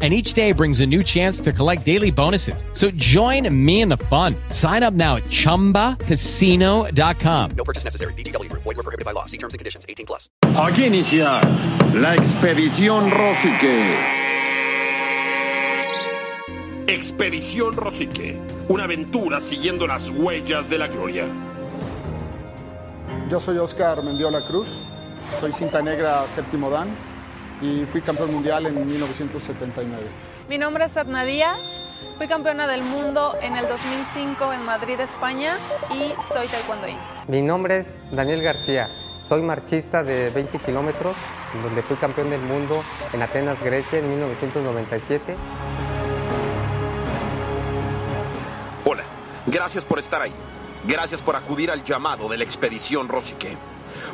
and each day brings a new chance to collect daily bonuses. So join me in the fun. Sign up now at ChumbaCasino.com. No purchase necessary. VGW Group. Void were prohibited by law. See terms and conditions. 18 plus. Aquí inicia la expedición Rosique. Expedición Rosique. Una aventura siguiendo las huellas de la gloria. Yo soy Oscar Mendiola Cruz. Soy cinta negra séptimo dan y fui campeón mundial en 1979. Mi nombre es Edna Díaz, fui campeona del mundo en el 2005 en Madrid, España y soy taekwondoín. Mi nombre es Daniel García, soy marchista de 20 kilómetros, donde fui campeón del mundo en Atenas, Grecia en 1997. Hola, gracias por estar ahí. Gracias por acudir al llamado de la expedición Rosique.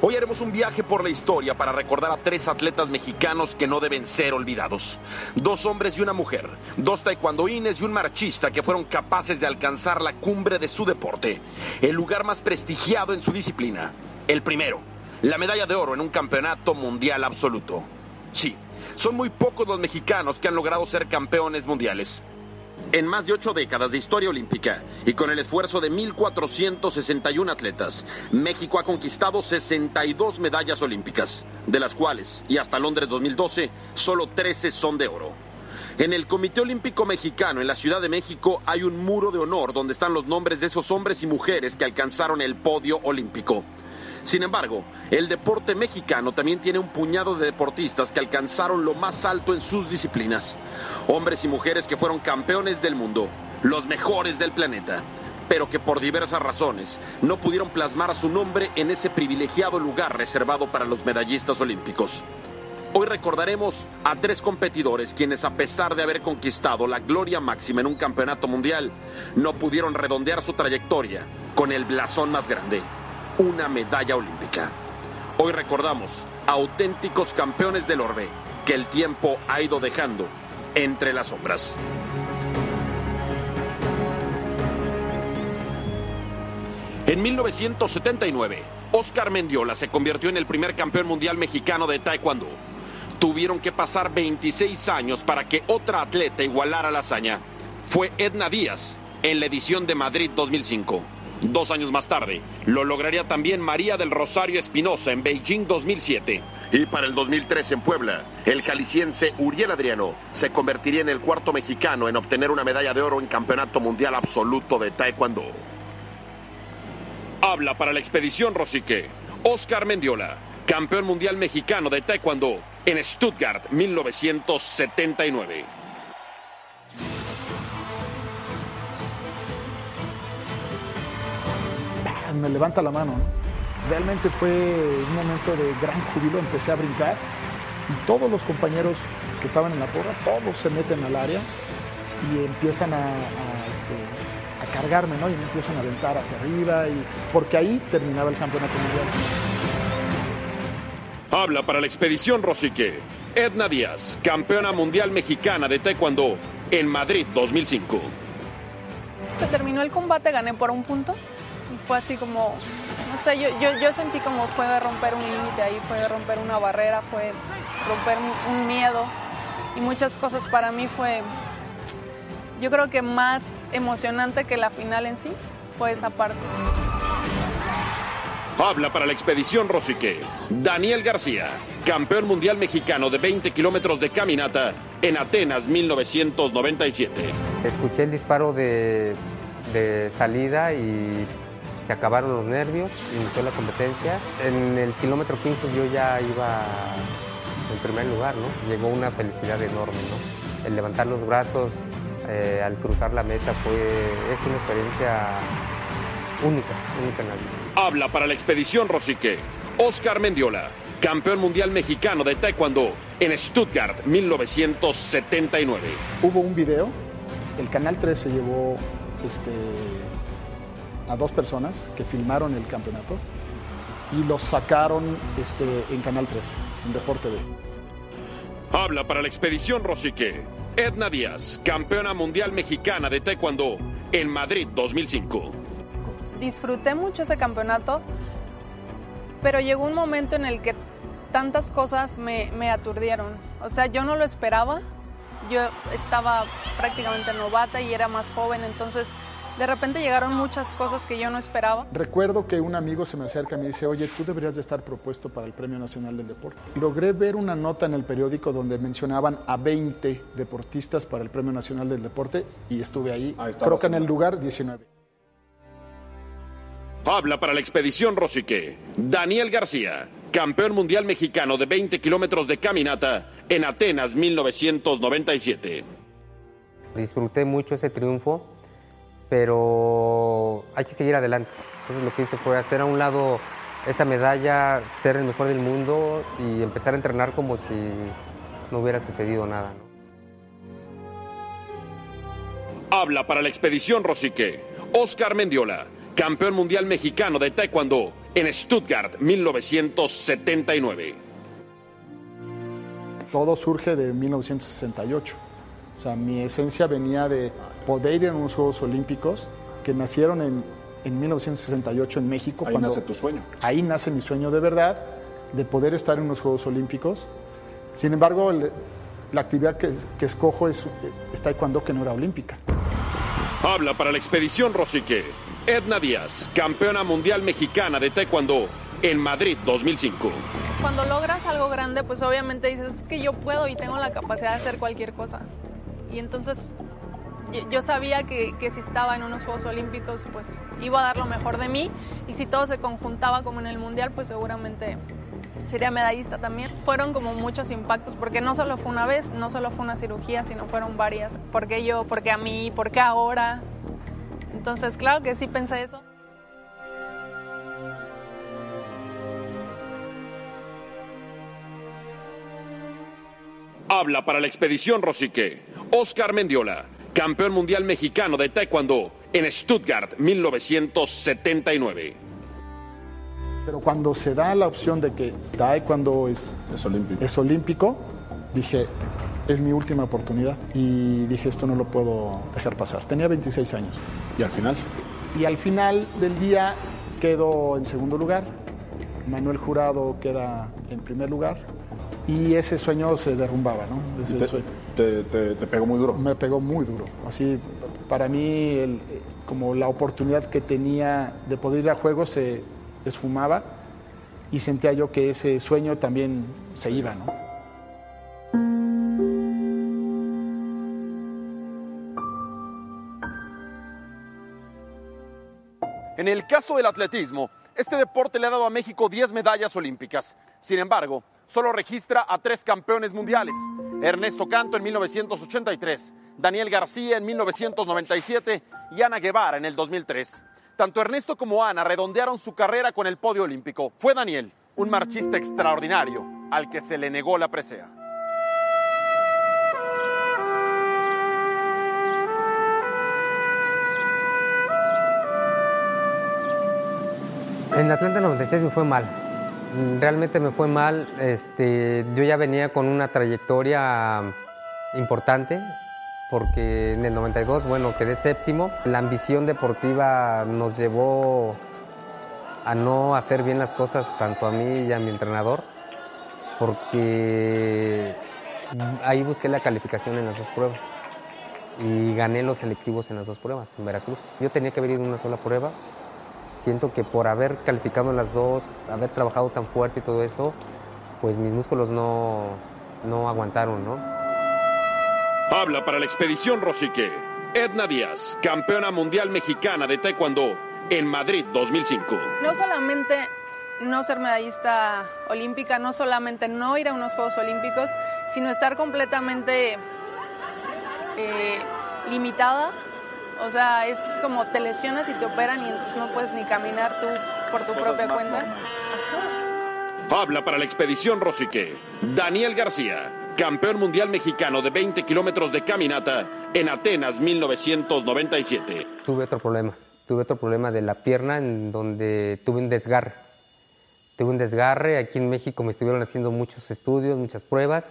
Hoy haremos un viaje por la historia para recordar a tres atletas mexicanos que no deben ser olvidados. Dos hombres y una mujer, dos taekwondoines y un marchista que fueron capaces de alcanzar la cumbre de su deporte, el lugar más prestigiado en su disciplina. El primero, la medalla de oro en un campeonato mundial absoluto. Sí, son muy pocos los mexicanos que han logrado ser campeones mundiales. En más de ocho décadas de historia olímpica y con el esfuerzo de 1.461 atletas, México ha conquistado 62 medallas olímpicas, de las cuales, y hasta Londres 2012, solo 13 son de oro. En el Comité Olímpico Mexicano en la Ciudad de México hay un muro de honor donde están los nombres de esos hombres y mujeres que alcanzaron el podio olímpico. Sin embargo, el deporte mexicano también tiene un puñado de deportistas que alcanzaron lo más alto en sus disciplinas. Hombres y mujeres que fueron campeones del mundo, los mejores del planeta, pero que por diversas razones no pudieron plasmar su nombre en ese privilegiado lugar reservado para los medallistas olímpicos. Hoy recordaremos a tres competidores quienes a pesar de haber conquistado la gloria máxima en un campeonato mundial, no pudieron redondear su trayectoria con el blasón más grande una medalla olímpica. Hoy recordamos auténticos campeones del orbe que el tiempo ha ido dejando entre las sombras. En 1979, Oscar Mendiola se convirtió en el primer campeón mundial mexicano de Taekwondo. Tuvieron que pasar 26 años para que otra atleta igualara la hazaña. Fue Edna Díaz en la edición de Madrid 2005. Dos años más tarde, lo lograría también María del Rosario Espinosa en Beijing 2007. Y para el 2003 en Puebla, el jalisciense Uriel Adriano se convertiría en el cuarto mexicano en obtener una medalla de oro en Campeonato Mundial Absoluto de Taekwondo. Habla para la expedición Rosique, Oscar Mendiola, campeón mundial mexicano de Taekwondo en Stuttgart 1979. Me levanta la mano. ¿no? Realmente fue un momento de gran júbilo, empecé a brincar y todos los compañeros que estaban en la porra, todos se meten al área y empiezan a, a, este, a cargarme, ¿no? Y me empiezan a aventar hacia arriba, y, porque ahí terminaba el campeonato mundial. Habla para la expedición Rosique, Edna Díaz, campeona mundial mexicana de Taekwondo en Madrid 2005. Se terminó el combate, gané por un punto fue así como, no sé, yo, yo, yo sentí como fue romper un límite ahí, fue romper una barrera, fue romper un, un miedo y muchas cosas para mí fue, yo creo que más emocionante que la final en sí fue esa parte. Habla para la expedición Rosique, Daniel García, campeón mundial mexicano de 20 kilómetros de caminata en Atenas 1997. Escuché el disparo de, de salida y se acabaron los nervios, inició la competencia. En el kilómetro 15 yo ya iba en primer lugar, ¿no? Llegó una felicidad enorme, ¿no? El levantar los brazos eh, al cruzar la meta fue, es una experiencia única, única en la vida. Habla para la expedición Rosique, Oscar Mendiola, campeón mundial mexicano de Taekwondo en Stuttgart 1979. Hubo un video, el Canal 3 se llevó este, a dos personas que filmaron el campeonato y los sacaron este, en Canal 3, en Deporte B. Habla para la expedición Rosique. Edna Díaz, campeona mundial mexicana de Taekwondo en Madrid 2005. Disfruté mucho ese campeonato, pero llegó un momento en el que tantas cosas me, me aturdieron. O sea, yo no lo esperaba. Yo estaba prácticamente novata y era más joven, entonces de repente llegaron muchas cosas que yo no esperaba. Recuerdo que un amigo se me acerca y me dice, oye, tú deberías de estar propuesto para el Premio Nacional del Deporte. Logré ver una nota en el periódico donde mencionaban a 20 deportistas para el Premio Nacional del Deporte y estuve ahí, Ahí creo que en el lugar 19. Habla para la expedición Rosique. Daniel García, campeón mundial mexicano de 20 kilómetros de caminata en Atenas 1997. Disfruté mucho ese triunfo, pero hay que seguir adelante. Entonces lo que hice fue hacer a un lado esa medalla, ser el mejor del mundo y empezar a entrenar como si no hubiera sucedido nada. ¿no? Habla para la expedición Rosique. Oscar Mendiola, campeón mundial mexicano de Taekwondo en Stuttgart 1979. Todo surge de 1968. O sea, mi esencia venía de poder ir a unos Juegos Olímpicos que nacieron en, en 1968 en México. Ahí nace tu sueño. Ahí nace mi sueño de verdad, de poder estar en unos Juegos Olímpicos. Sin embargo, el- la actividad que, que escojo es, es taekwondo, que no era olímpica. Habla para la expedición Rosique. Edna Díaz, campeona mundial mexicana de Taekwondo en Madrid 2005. Cuando logras algo grande, pues obviamente dices "Es que yo puedo y tengo la capacidad de hacer cualquier cosa. Y entonces yo- sabía que si estaba en unos Juegos Olímpicos, pues iba a dar lo mejor de mí. Y si todo se conjuntaba como en el Mundial, pues seguramente sería medallista también. Fueron como muchos impactos, porque no solo fue una vez, no solo fue una cirugía, sino fueron varias. ¿Por qué yo? ¿Por qué a mí? ¿Por qué ahora? Entonces, claro que sí pensé eso. Habla para la expedición Rosique. Oscar Mendiola, campeón mundial mexicano de Taekwondo en Stuttgart 1979. Pero cuando se da la opción de que taekwondo es, Es olímpico. es olímpico, dije, es mi última oportunidad. Y dije, esto no lo puedo dejar pasar. Tenía 26 años. Y al final, Y al final del día quedo en segundo lugar. Manuel Jurado queda en primer lugar. Y ese sueño se derrumbaba, ¿no? Ese te, sueño te- te- te pegó muy duro. me pegó muy duro. Así, para mí, el- eh, como la oportunidad que tenía de poder ir a juegos se esfumaba y sentía yo que ese sueño también se iba, ¿no? En el caso del atletismo, este deporte le ha dado a México 10 medallas olímpicas. Sin embargo, solo registra a tres campeones mundiales. Ernesto Canto en 1983, Daniel García en 1997 y Ana Guevara en el 2003. Tanto Ernesto como Ana redondearon su carrera con el podio olímpico. Fue Daniel, un marchista extraordinario, al que se le negó la presea. En Atlanta 96 me fue mal. Realmente me fue mal. Este, yo ya venía con una trayectoria importante porque en el 92, bueno, quedé séptimo. La ambición deportiva nos llevó a no hacer bien las cosas tanto a mí y a mi entrenador porque ahí busqué la calificación en las dos pruebas y gané los selectivos en las dos pruebas en Veracruz. Yo tenía que haber ido una sola prueba siento que por haber calificado en las dos, haber trabajado tan fuerte y todo eso, pues mis músculos no, no aguantaron, ¿no? Habla para la expedición Rosique. Edna Díaz, campeona mundial mexicana de Taekwondo en Madrid 2005. No solamente no ser medallista olímpica, no solamente no ir a unos Juegos Olímpicos, sino estar completamente eh, limitada. O sea, es como te lesionas y te operan y entonces no puedes ni caminar tú por tu propia cuenta. Habla para la expedición Rosique. Daniel García, campeón mundial mexicano de 20 kilómetros de caminata en Atenas 1997. Tuve otro problema, tuve otro problema de la pierna en donde tuve un desgarre. tuve un desgarre, aquí en México me estuvieron haciendo muchos estudios, muchas pruebas,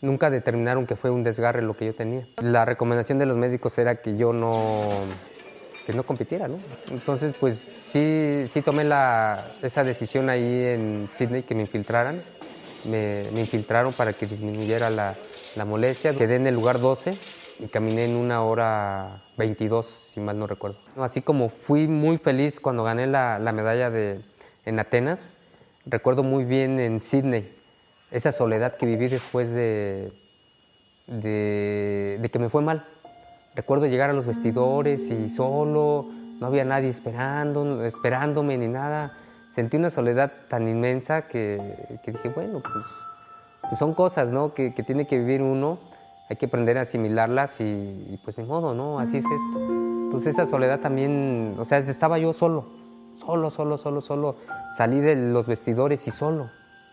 nunca determinaron que fue un desgarre lo que yo tenía. La recomendación de los médicos era que yo no, que no compitiera, ¿no? Entonces, pues sí, sí tomé la, esa decisión ahí en Sydney que me infiltraran. Me, me infiltraron para que disminuyera la, la molestia. Quedé en el lugar 12 y caminé en una hora 22, si mal no recuerdo. Así como fui muy feliz cuando gané la, la medalla de, en Atenas, recuerdo muy bien en Sydney esa soledad que viví después de, de, de que me fue mal. Recuerdo llegar a los vestidores y solo, no había nadie esperando, esperándome ni nada. Sentí una soledad tan inmensa que, que dije, bueno, pues, pues son cosas ¿no? que, que, tiene que vivir uno, hay que aprender a asimilarlas y, y, pues de modo, ¿no? Así es esto. Entonces esa soledad también, o sea, estaba yo solo, solo, solo, solo, solo. Salí de los vestidores y solo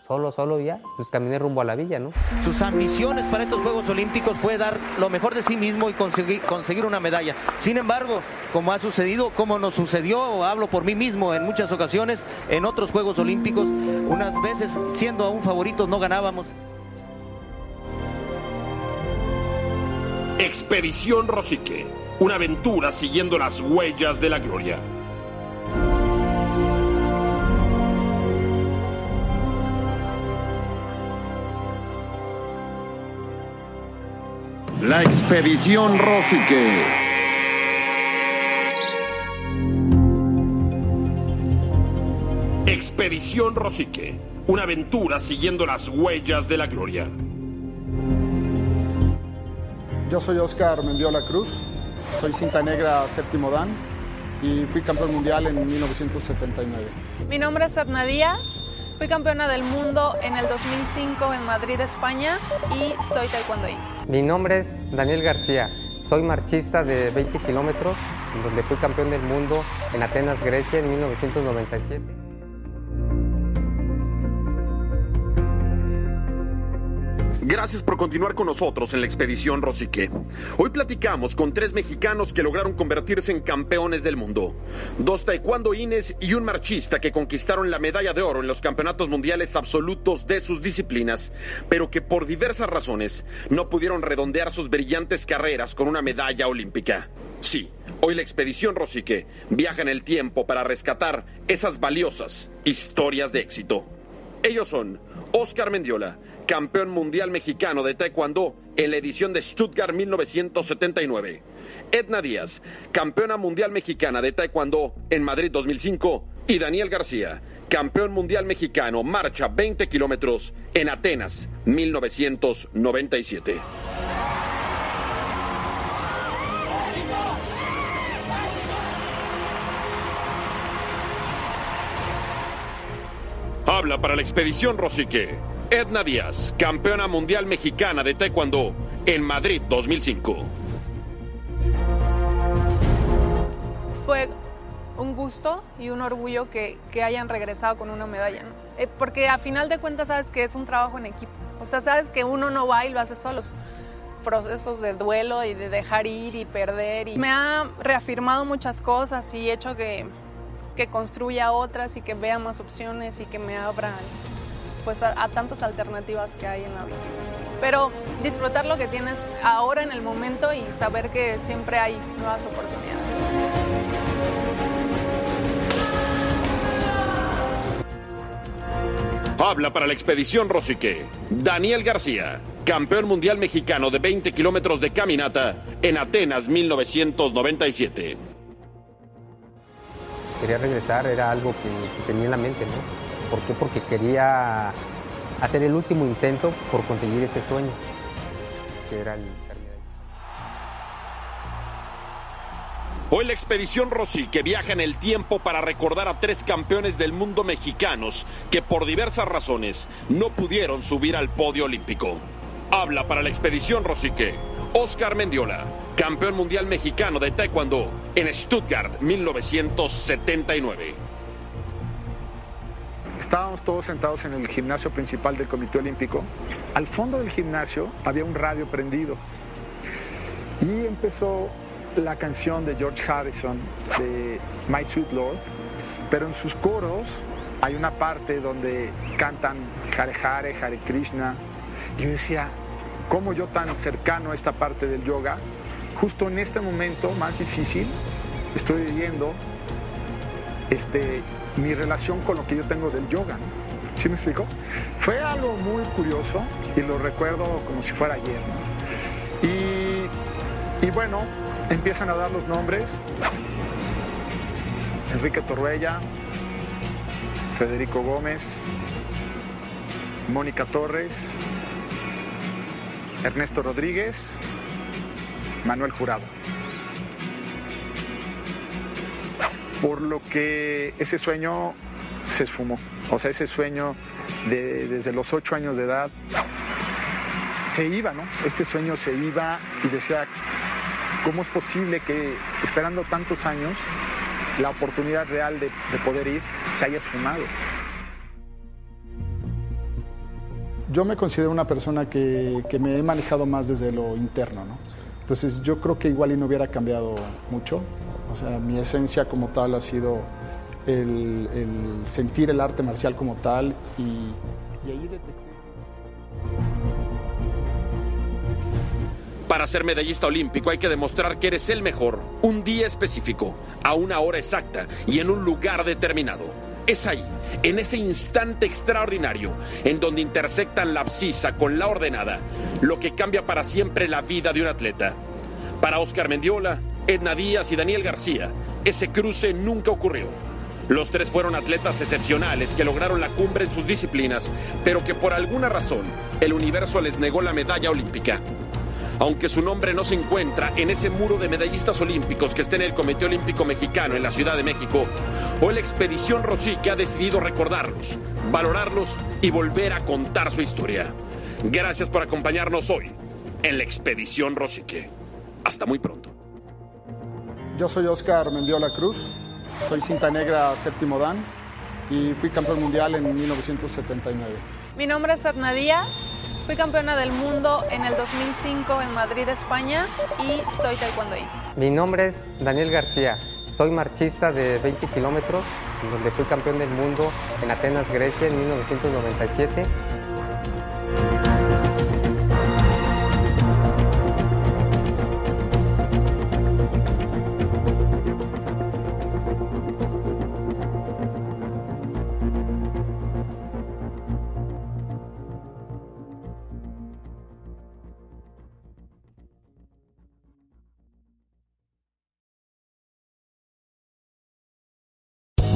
solo, solo ya, pues caminé rumbo a la villa, ¿no? Sus ambiciones para estos Juegos Olímpicos fue dar lo mejor de sí mismo y conseguir, conseguir una medalla. Sin embargo, como ha sucedido, como nos sucedió, hablo por mí mismo en muchas ocasiones, en otros Juegos Olímpicos, unas veces siendo aún favoritos no ganábamos. Expedición Rosique, una aventura siguiendo las huellas de la gloria. La expedición Rosique. Expedición Rosique, una aventura siguiendo las huellas de la gloria. Yo soy Oscar Mendiola Cruz, soy cinta negra séptimo dan y fui campeón mundial en 1979. Mi nombre es Edna Díaz, fui campeona del mundo en el 2005 en Madrid, España y soy taekwondoí. Mi nombre es Daniel García, soy marchista de 20 kilómetros, donde fui campeón del mundo en Atenas, Grecia en 1997. Gracias por continuar con nosotros en la expedición Rosique. Hoy platicamos con tres mexicanos que lograron convertirse en campeones del mundo. Dos taekwondoines y un marchista que conquistaron la medalla de oro en los campeonatos mundiales absolutos de sus disciplinas, pero que por diversas razones no pudieron redondear sus brillantes carreras con una medalla olímpica. Sí, hoy la expedición Rosique viaja en el tiempo para rescatar esas valiosas historias de éxito. Ellos son Oscar Mendiola, campeón mundial mexicano de Taekwondo en la edición de Stuttgart 1979. Edna Díaz, campeona mundial mexicana de Taekwondo en Madrid 2005. Y Daniel García, campeón mundial mexicano marcha 20 kilómetros en Atenas 1997. Habla para la expedición Rosique. Edna Díaz, campeona mundial mexicana de Taekwondo en Madrid 2005. Fue un gusto y un orgullo que, que hayan regresado con una medalla, eh, porque a final de cuentas sabes que es un trabajo en equipo. O sea, sabes que uno no va y lo hace solo. procesos de duelo y de dejar ir y perder. Y me ha reafirmado muchas cosas y hecho que, que construya otras y que vea más opciones y que me abra pues a, a, tantas alternativas que hay en la vida. Pero disfrutar lo que tienes ahora en el momento y saber que siempre hay nuevas oportunidades. Habla para la expedición Rosique. Daniel García, campeón mundial mexicano de 20 kilómetros de caminata en Atenas 1997. Quería regresar, era algo que, tenía en la mente, ¿no? ¿Por qué? Porque quería hacer el último intento por conseguir ese sueño, que era el Hoy la expedición Rossi que viaja en el tiempo para recordar a tres campeones del mundo mexicanos que por diversas razones no pudieron subir al podio olímpico. Habla para la expedición Rosique Oscar Mendiola, campeón mundial mexicano de Taekwondo en Stuttgart 1979. Estábamos todos sentados en el gimnasio principal del Comité Olímpico. Al fondo del gimnasio había un radio prendido y empezó la canción de George Harrison de My Sweet Lord, pero en sus coros hay una parte donde cantan Hare Hare, Hare Krishna. Yo decía, ¿cómo yo tan cercano a esta parte del yoga, justo en este momento más difícil, estoy viviendo este, mi relación con lo que yo tengo del yoga? ¿no? ¿Sí me explico? Fue algo muy curioso y lo recuerdo como si fuera ayer. Y, y bueno, empiezan a dar los nombres. Enrique Torruella, Federico Gómez, Mónica Torres, Ernesto Rodríguez, Manuel Jurado. Por lo que ese sueño se esfumó. O sea, ese sueño de, desde los ocho años de edad se iba, ¿no? Este sueño se iba y decía, ¿cómo es posible que esperando tantos años la oportunidad real de, de poder ir se haya esfumado? Yo me considero una persona que, que, me he manejado más desde lo interno, ¿no? Entonces yo creo que igual y no hubiera cambiado mucho. O sea, mi esencia como tal ha sido el, sentir el arte marcial como tal y, y ahí detecté. Para ser medallista olímpico hay que demostrar que eres el mejor, un día específico, a una hora exacta y en un lugar determinado. Es ahí, en ese instante extraordinario, en donde intersectan la abscisa con la ordenada, lo que cambia para siempre la vida de un atleta. Para Oscar Mendiola, Edna Díaz y Daniel García, ese cruce nunca ocurrió. Los tres fueron atletas excepcionales que lograron la cumbre en sus disciplinas, pero que por alguna razón el universo les negó la medalla olímpica. Aunque su nombre no se encuentra en ese muro de medallistas olímpicos que está en el Comité Olímpico Mexicano en la Ciudad de México, hoy la Expedición Rosique ha decidido recordarlos, valorarlos y volver a contar su historia. Gracias por acompañarnos hoy en la Expedición Rosique. Hasta muy pronto. Yo soy Oscar Mendiola Cruz, soy cinta negra séptimo dan y fui campeón mundial en 1979. Mi nombre es Edna Díaz, fui campeona del mundo en el 2005 en Madrid, España y soy taekwondo. Mi nombre es Daniel García, soy marchista de 20 kilómetros, donde fui campeón del mundo en Atenas, Grecia en 1997.